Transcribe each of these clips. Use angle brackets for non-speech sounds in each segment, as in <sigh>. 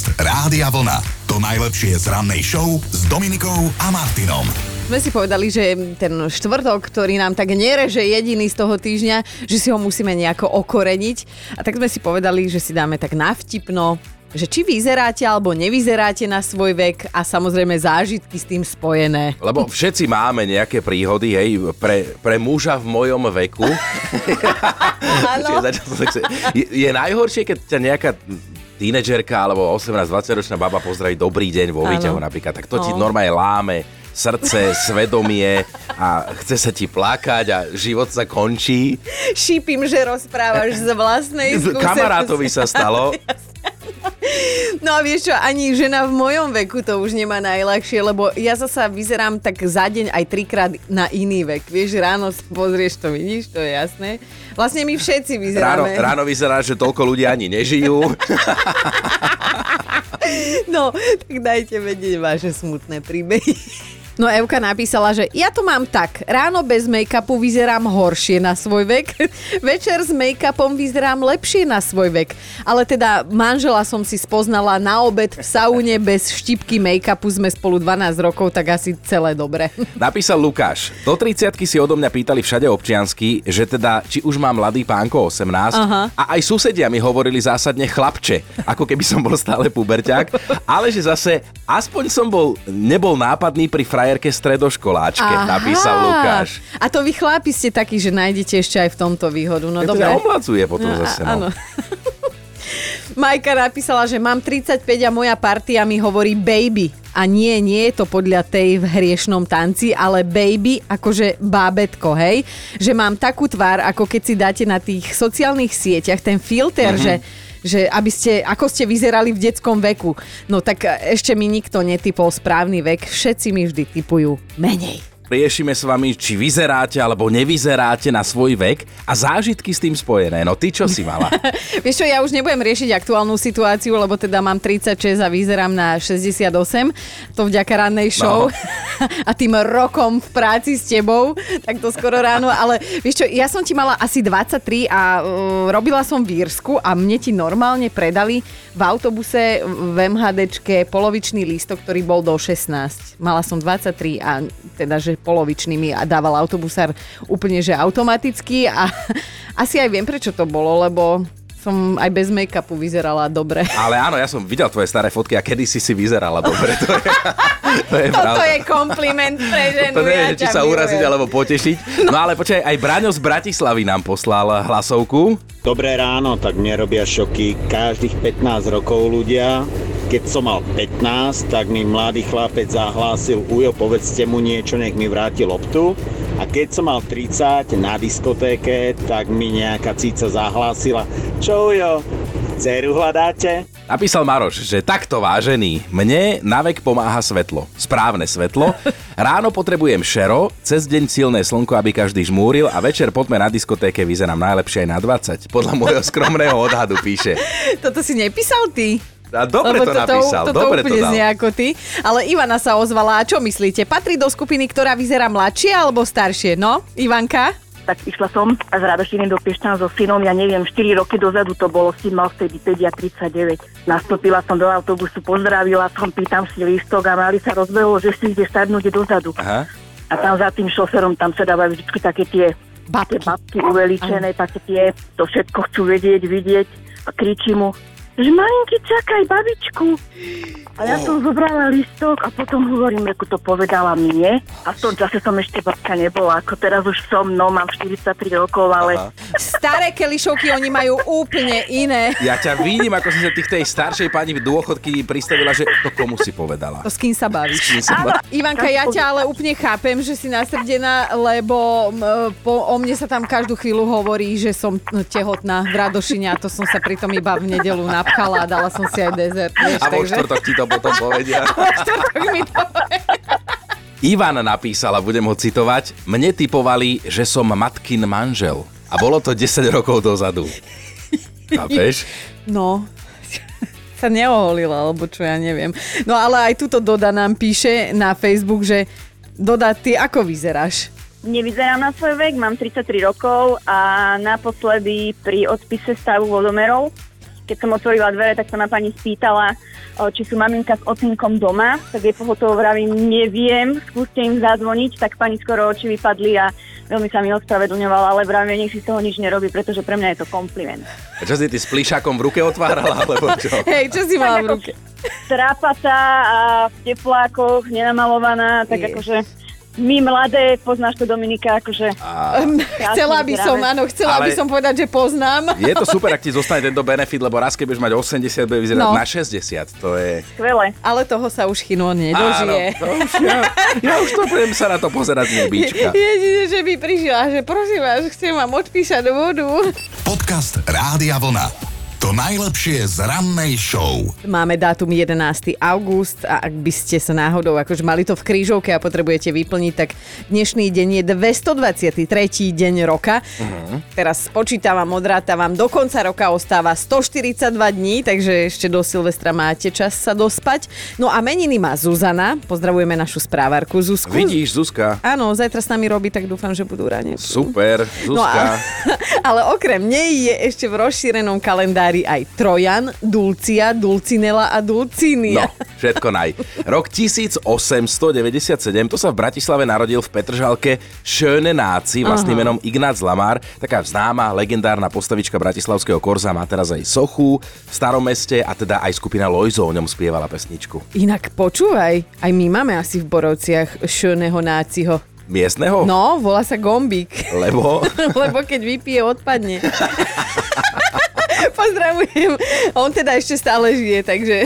Podcast Rádia Vlna. To najlepšie z rannej show s Dominikou a Martinom. Sme si povedali, že ten štvrtok, ktorý nám tak nereže jediný z toho týždňa, že si ho musíme nejako okoreniť. A tak sme si povedali, že si dáme tak navtipno, že či vyzeráte alebo nevyzeráte na svoj vek a samozrejme zážitky s tým spojené. Lebo všetci máme nejaké príhody, hej, pre, pre muža v mojom veku. <laughs> <laughs> Je, je najhoršie, keď ťa nejaká tínedžerka alebo 18-20 ročná baba pozdraví dobrý deň vo výťahu napríklad, tak to ti No. normálne láme srdce, <laughs> svedomie a chce sa ti plakať a život sa končí. Šípim, že rozprávaš z vlastnej skúsenosti. Kamarátovi sa stalo. <laughs> <laughs> No a vieš čo, ani žena v mojom veku to už nemá najľahšie, lebo ja zasa vyzerám tak za deň aj trikrát na iný vek. Vieš, ráno pozrieš to, vidíš, to je jasné. Vlastne my všetci Ráno, vyzeráme. ráno vyzerá, že toľko ľudí ani nežijú. <laughs> No, tak dajte vedieť vaše smutné príbehy. No Evka napísala, že ja to mám tak. Ráno bez make-upu vyzerám horšie na svoj vek. <laughs> Večer s make-upom vyzerám lepšie na svoj vek. Ale teda manžela som si spoznala na obed v saune bez štipky make-upu. Sme spolu 12 rokov, tak asi celé dobre. <laughs> Napísal Lukáš, do 30 si odo mňa pýtali všade občiansky, že teda či už mám mladý pánko 18 Aha. a aj susedia mi hovorili zásadne chlapče, ako keby som bol stále puberťák, ale že zase aspoň som bol, nebol nápadný pri frajerke stredoškoláčke, napísal Lukáš. A to vy chlapi ste takí, že nájdete ešte aj v tomto výhodu. No To dobre. omladzuje potom No, zase. a- áno. No. <laughs> Majka napísala, že mám 35 a moja partia mi hovorí baby. A nie, nie je to podľa tej v hriešnom tanci, ale baby akože bábetko, hej? Že mám takú tvár, ako keď si dáte na tých sociálnych sieťach ten filter, Mhm. že že aby ste, ako ste vyzerali v detskom veku. No tak e, ešte mi nikto netypol správny vek, všetci mi vždy typujú menej. Riešime s vami, či vyzeráte alebo nevyzeráte na svoj vek a zážitky s tým spojené. No ty čo si mala? <laughs> Vieš čo, ja už nebudem riešiť aktuálnu situáciu, lebo teda mám 36 a vyzerám na 68. To vďaka rannej show. No. <laughs> a tým rokom v práci s tebou, tak to skoro ráno. Ale vieš čo, ja som ti mala asi 23 a uh, robila som v Írsku a mne ti normálne predali v autobuse v MHDčke polovičný lístok, ktorý bol do 16. Mala som 23 a teda, že polovičný mi a dával autobusár úplne, že automaticky a <laughs> asi aj viem, prečo to bolo, lebo som aj bez make-upu vyzerala dobre. <laughs> Ale áno, ja som videl tvoje staré fotky a kedy si si vyzerala dobre. To je, <laughs> to je Toto pravda. je kompliment pre ženu. To neviem, ja či sa uraziť milujem. alebo potešiť. No ale počkaj, aj Braňo z Bratislavy nám poslal hlasovku. Dobré ráno, tak mne robia šoky každých 15 rokov ľudia. Keď som mal 15, tak mi mladý chlapec zahlásil, ujo, povedzte mu niečo, nech mi vráti loptu. A keď som mal 30 na diskotéke, tak mi nejaká cica zahlásila, čo ujo, dceru hľadáte? Napísal Maroš, že takto vážený, mne na vek pomáha svetlo. Správne svetlo. Ráno potrebujem šero, cez deň silné slnko, aby každý žmúril a večer poďme na diskotéke vyzerám najlepšie aj na 20. Podľa môjho skromného odhadu píše. Toto si nepísal ty? A dobre Lebo to napísal, toto dobre to úplne dal. znie ako ty. Ale Ivana sa ozvala. A čo myslíte? Patrí do skupiny, ktorá vyzerá mladšie alebo staršie? No, Ivanka? tak išla som z Radošiny do Piešťan so synom, ja neviem, 4 roky dozadu to bolo, syn mal vtedy 5 a 39. Nastúpila som do autobusu, pozdravila som, pýtam si lístok a mali sa rozbehlo, že si ide sadnúť dozadu. Aha. A tam za tým šoferom, tam sa dávajú vždy také tie Babky. tie babky uveličené, také tie, to všetko chcú vedieť, vidieť a kričí mu, že malinky, čakaj, babičku. A ja som zobrala listok a potom hovorím, ako to povedala mne. A v tom čase som ešte babka nebola, ako teraz už som, no mám 43 rokov, ale Aha. Staré kelišovky, oni majú úplne iné. Ja ťa vidím, ako si sa tých tej staršej pani v dôchodky pristavila, že to komu si povedala. To s kým sa bavíš? kým sa bavíš? Ivanka, ja ťa ale úplne chápem, že si nasrdená, lebo m, po, o mne sa tam každú chvíľu hovorí, že som no, tehotná v Radošine a to som sa pritom iba v nedelu napchala a dala som si aj dezert. Vieš, A vo takže- štvrtok ti to potom povedia. <laughs> štvrtok mi to Ivan napísal, a budem ho citovať, mne typovali, že som matkin manžel. A bolo to 10 rokov dozadu. Chápeš? No, sa neoholila, alebo čo ja neviem. No ale aj tuto Doda nám píše na Facebook, že Doda, ty ako vyzeráš? nevyzerám na svoj vek, mám 33 rokov a naposledy pri odpise stavu vodomerov keď som otvorila dvere, tak sa ma pani spýtala, či sú maminka s ocinkom doma, tak jej pohotovo vravím, neviem, skúste im zazvoniť, tak pani skoro oči vypadli a veľmi sa mi ospravedlňovala, ale vravím, nech si z toho nič nerobí, pretože pre mňa je to kompliment. A čo si ty s plišákom v ruke otvárala, alebo čo? <laughs> Hej, čo si mala v ruke? Trápatá a v teplákoch, nenamalovaná, tak Je. akože my mladé, poznáš to Dominika, akože... Chcela by som, áno, chcela by Ale- som povedať, že poznám. Je to super, ak ti zostane tento benefit, lebo raz, keď budeš mať 80, bude vyzerať No. na 60. To je... Skvelé. Ale toho sa už Chino nedožije. Áno, to už ja, ja už to budem sa na to pozerať z nebička. Jedine, že by prišla, že prosím vás, chcem vám odpísať vodu. Podcast Rádia Vlna. To najlepšie z rannej show. Máme dátum 11. august a ak by ste sa náhodou akože mali to v krížovke a potrebujete vyplniť, tak dnešný deň je 223. deň roka. Uh-huh. Teraz spočítavam, odrátavam, do konca roka ostáva 142 dní, takže ešte do Silvestra máte čas sa dospať. No a meniny má Zuzana, pozdravujeme našu správarku Zuzku. Vidíš, Zuzka? Áno, zajtra s nami robí, tak dúfam, že budú ráne. Super, No Zuzka. a, <laughs> ale okrem nej je ešte v rozšírenom kalendári aj Trojan, Dulcia, Dulcinela a No, Dulcinia. všetko naj. Rok 1897, to sa v Bratislave narodil v Petržalke Schöne Náci, vlastným menom Ignác Lamár, taká známa, legendárna postavička bratislavského Korza, má teraz aj sochu v starom meste a teda aj skupina Lojzo o ňom spievala pesničku. Inak počúvaj, aj my máme asi v Borovciach šöneho náciho. Miestneho? No, volá sa Gombík. Lebo... <laughs> Lebo keď vypije, odpadne. <laughs> Pozdravujem. On teda ešte stále žije, takže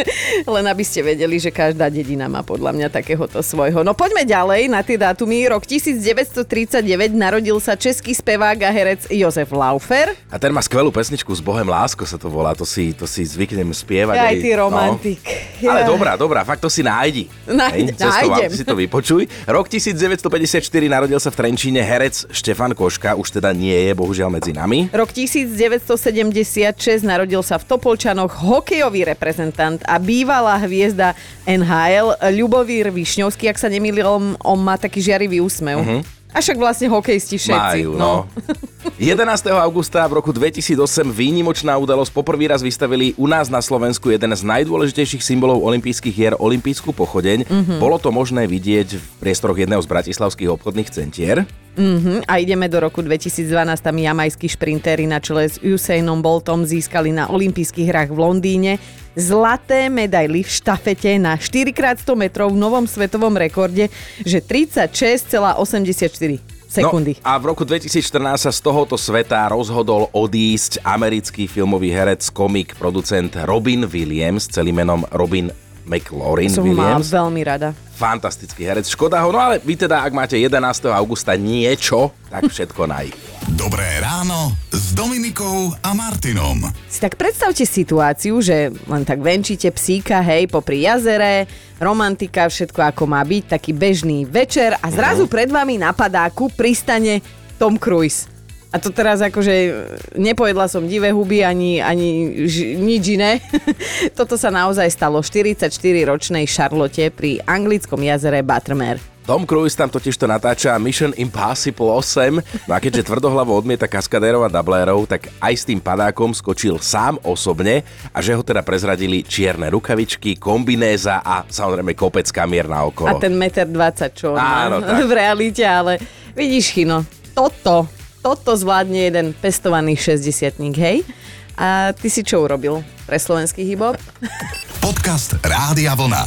<laughs> len aby ste vedeli, že každá dedina má podľa mňa takéhoto svojho. No poďme ďalej na tie dátumy. Rok 1939 narodil sa český spevák a herec Jozef Laufer. A ten má skvelú pesničku s Bohem lásko sa to volá, to si, to si zvyknem spievať. Aj ty romantik. No. Ale dobrá, dobrá, fakt to si nájdi. Nájde- nájdem. si to vypočuj. Rok 1954 narodil sa v Trenčíne herec Štefan Koška, už teda nie je bohužiaľ medzi nami. Rok 1976 narodil sa v Topolčanoch hokejový reprezentant a bývalá hviezda NHL Ľubomír Višňovský, ak sa nemýlim, on má taký žiarivý úsmev. A však vlastne hokejisti všetci. Majú, no. 11. augusta v roku 2008 výnimočná udalosť poprvý raz vystavili u nás na Slovensku jeden z najdôležitejších symbolov olympijských hier, olympijskú pochodeň. Bolo to možné vidieť v priestoroch jedného z bratislavských obchodných centier. Mhm, a ideme do roku 2012, tam jamajskí šprintéri na čele s Usainom Boltom získali na olympijských hrách v Londýne zlaté medaily v štafete na 4x100 metrov v novom svetovom rekorde, že 36,84 sekundy. No, a v roku 2014 sa z tohoto sveta rozhodol odísť americký filmový herec, komik, producent Robin Williams, celým menom Robin McLaurin Som Williams. veľmi rada. Fantastický herec, škoda ho, no ale vy teda, ak máte 11. augusta niečo, tak všetko naj. Dobré ráno s Dominikou a Martinom. Si tak predstavte situáciu, že len tak venčíte psíka, hej, popri jazere, romantika, všetko ako má byť, taký bežný večer a zrazu pred vami na padáku pristane Tom Cruise. A to teraz akože nepojedla som divé huby ani, ani ž, nič iné. <laughs> Toto sa naozaj stalo 44-ročnej Charlotte pri anglickom jazere Buttermere. Tom Cruise tam totiž to natáča Mission Impossible 8, no a keďže tvrdohlavo odmieta kaskadérov a dublérov, tak aj s tým padákom skočil sám osobne a že ho teda prezradili čierne rukavičky, kombinéza a samozrejme kopec kamier na okolo. A ten meter 20, čo on Áno, <laughs> v realite, ale vidíš, Chino, toto, toto zvládne jeden pestovaný 60 hej? A ty si čo urobil pre slovenský hip-hop? Podcast Rádia Vlna.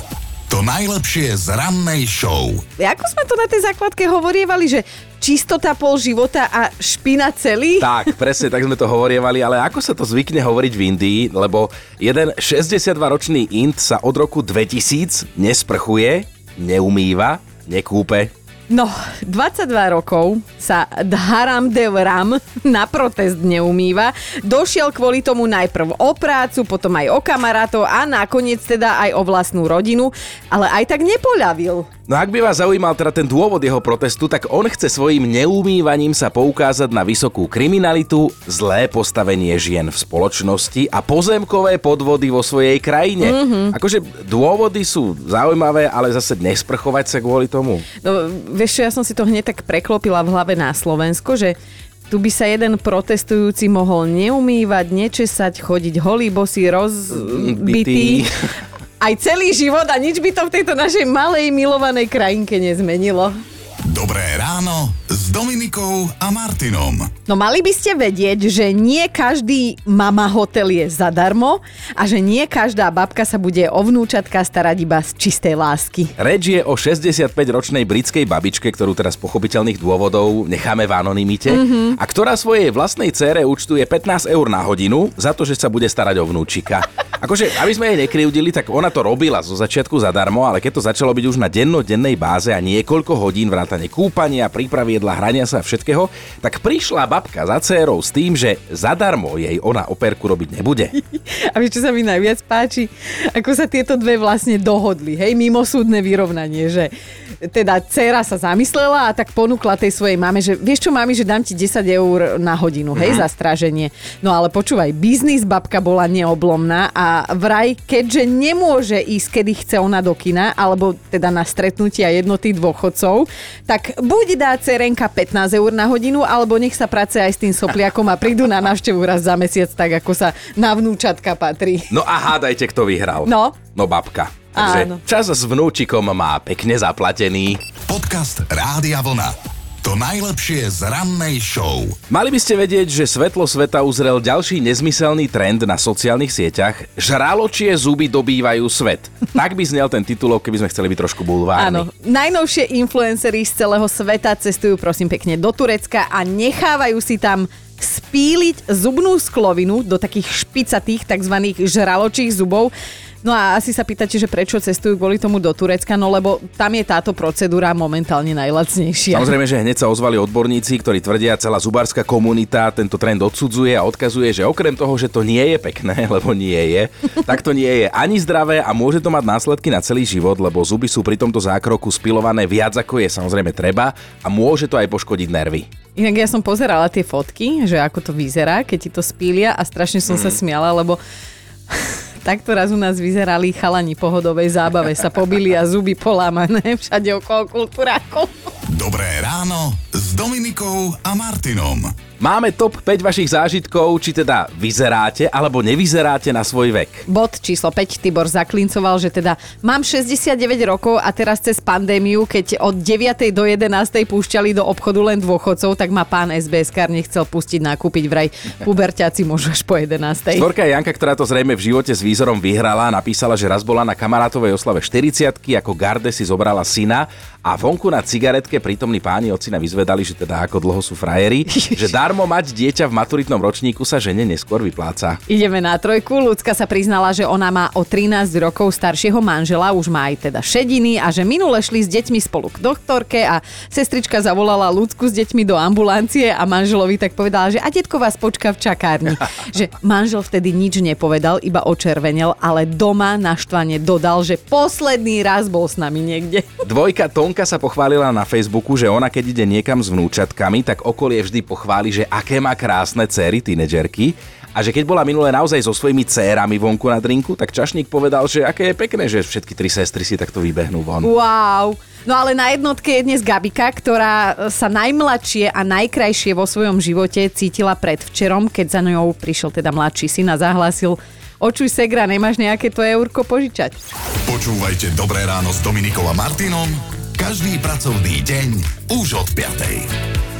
To najlepšie z rannej show. Ako sme to na tej základke hovorievali, že čistota pol života a špina celý? Tak, presne tak sme to hovorievali, ale ako sa to zvykne hovoriť v Indii, lebo jeden 62-ročný Ind sa od roku 2000 nesprchuje, neumýva, nekúpe. No, 22 rokov sa Dharam Dev Ram na protest neumýva. Došiel kvôli tomu najprv o prácu, potom aj o kamarátov a nakoniec teda aj o vlastnú rodinu, ale aj tak nepoľavil. No ak by vás zaujímal teda ten dôvod jeho protestu, tak on chce svojim neumývaním sa poukázať na vysokú kriminalitu, zlé postavenie žien v spoločnosti a pozemkové podvody vo svojej krajine. Mm-hmm. Akože dôvody sú zaujímavé, ale zase nesprchovať sa kvôli tomu. No, vieš čo, ja som si to hneď tak preklopila v hlave na Slovensko, že Tu by sa jeden protestujúci mohol neumývať, nečesať, chodiť holý, bosý, rozbitý. <laughs> Aj celý život a nič by to v tejto našej malej milovanej krajinke nezmenilo. Dobré ráno s Dominikou a Martinom. No mali by ste vedieť, že nie každý mama hotel je zadarmo a že nie každá babka sa bude o vnúčatka starať iba z čistej lásky. Reč je o 65-ročnej britskej babičke, ktorú teraz z pochopiteľných dôvodov necháme v anonimite mm-hmm. a ktorá svojej vlastnej cére účtuje 15 eur na hodinu za to, že sa bude starať o vnúčika. Akože, aby sme jej nekryudili, tak ona to robila zo začiatku zadarmo, ale keď to začalo byť už na dennodennej báze a niekoľko hodín vrátane kúpania, prípravy jedla, hrania sa a všetkého, tak prišla babka za dcérou s tým, že zadarmo jej ona operku robiť nebude. <laughs> A vieš, čo sa mi najviac páči? Ako sa tieto dve vlastne dohodli, hej, mimosúdne vyrovnanie, že teda dcera sa zamyslela a tak ponúkla tej svojej mame, že vieš čo, mami, že dám ti 10 eur na hodinu, hej, mm. za stráženie. No ale počúvaj, biznis babka bola neoblomná a vraj, keďže nemôže ísť, kedy chce ona do kina, alebo teda na stretnutia jednoty dôchodcov, tak buď dá cerenka 15 eur na hodinu, alebo nech sa práce aj s tým sopliakom a prídu na návštevu raz za mesiac, tak ako sa na vnúčatka patrí. No a hádajte, kto vyhral. No. No babka. Takže Áno. čas s vnúčikom má pekne zaplatený. Podcast Rádia Vlna. To najlepšie z rannej show. Mali by ste vedieť, že svetlo sveta uzrel ďalší nezmyselný trend na sociálnych sieťach. Žraločie zuby dobývajú svet. Tak by znel ten titulok, keby sme chceli byť trošku bulvárni. Áno, najnovšie influencery z celého sveta cestujú prosím pekne do Turecka a nechávajú si tam spíliť zubnú sklovinu do takých špicatých tzv. žraločích zubov. No a asi sa pýtate, že prečo cestujú kvôli tomu do Turecka, no lebo tam je táto procedúra momentálne najlacnejšia. Samozrejme, že hneď sa ozvali odborníci, ktorí tvrdia, celá zubárska komunita tento trend odsudzuje a odkazuje, že okrem toho, že to nie je pekné, <laughs> lebo nie je, tak to nie je ani zdravé a môže to mať následky na celý život, lebo zuby sú pri tomto zákroku spilované viac ako je samozrejme treba a môže to aj poškodiť nervy. Inak ja som pozerala tie fotky, že ako to vyzerá, keď ti to spília a strašne som mm. sa smiala, lebo Takto raz u nás vyzerali chalani pohodovej zábave, sa pobili a zuby polámané <laughs> všade okolo kultúrákov. Dobré ráno s Dominikou a Martinom. Máme top 5 vašich zážitkov, či teda vyzeráte alebo nevyzeráte na svoj vek. Bod číslo 5 Tibor zaklincoval, že teda mám 69 rokov a teraz cez pandémiu, keď od 9. do 11. púšťali do obchodu len dôchodcov, tak ma pán SBS kar nechcel pustiť nakúpiť vraj puberťáci môžu až po 11. Storka Janka, ktorá to zrejme v živote s výzorom vyhrala, napísala, že raz bola na kamarátovej oslave 40 ako garde si zobrala syna a vonku na cigaretke prítomní páni ocina vyzvedali, že teda ako dlho sú frajeri, <laughs> že darmo mať dieťa v maturitnom ročníku sa žene neskôr vypláca. Ideme na trojku. Ľudská sa priznala, že ona má o 13 rokov staršieho manžela, už má aj teda šediny a že minule šli s deťmi spolu k doktorke a sestrička zavolala Ľudsku s deťmi do ambulancie a manželovi tak povedala, že a detko vás počká v čakárni. <laughs> že manžel vtedy nič nepovedal, iba očervenel, ale doma naštvane dodal, že posledný raz bol s nami niekde. <laughs> Dvojka Tonka sa pochválila na Facebooku, že ona keď ide niekam s vnúčatkami, tak okolie vždy pochváli, že aké má krásne céry, tínedžerky. A že keď bola minulé naozaj so svojimi cérami vonku na drinku, tak čašník povedal, že aké je pekné, že všetky tri sestry si takto vybehnú von. Wow. No ale na jednotke je dnes Gabika, ktorá sa najmladšie a najkrajšie vo svojom živote cítila predvčerom, keď za ňou prišiel teda mladší syn a zahlásil Očuj Segra, nemáš nejaké to eurko požičať? Počúvajte Dobré ráno s Dominikou a Martinom každý pracovný deň už od 5.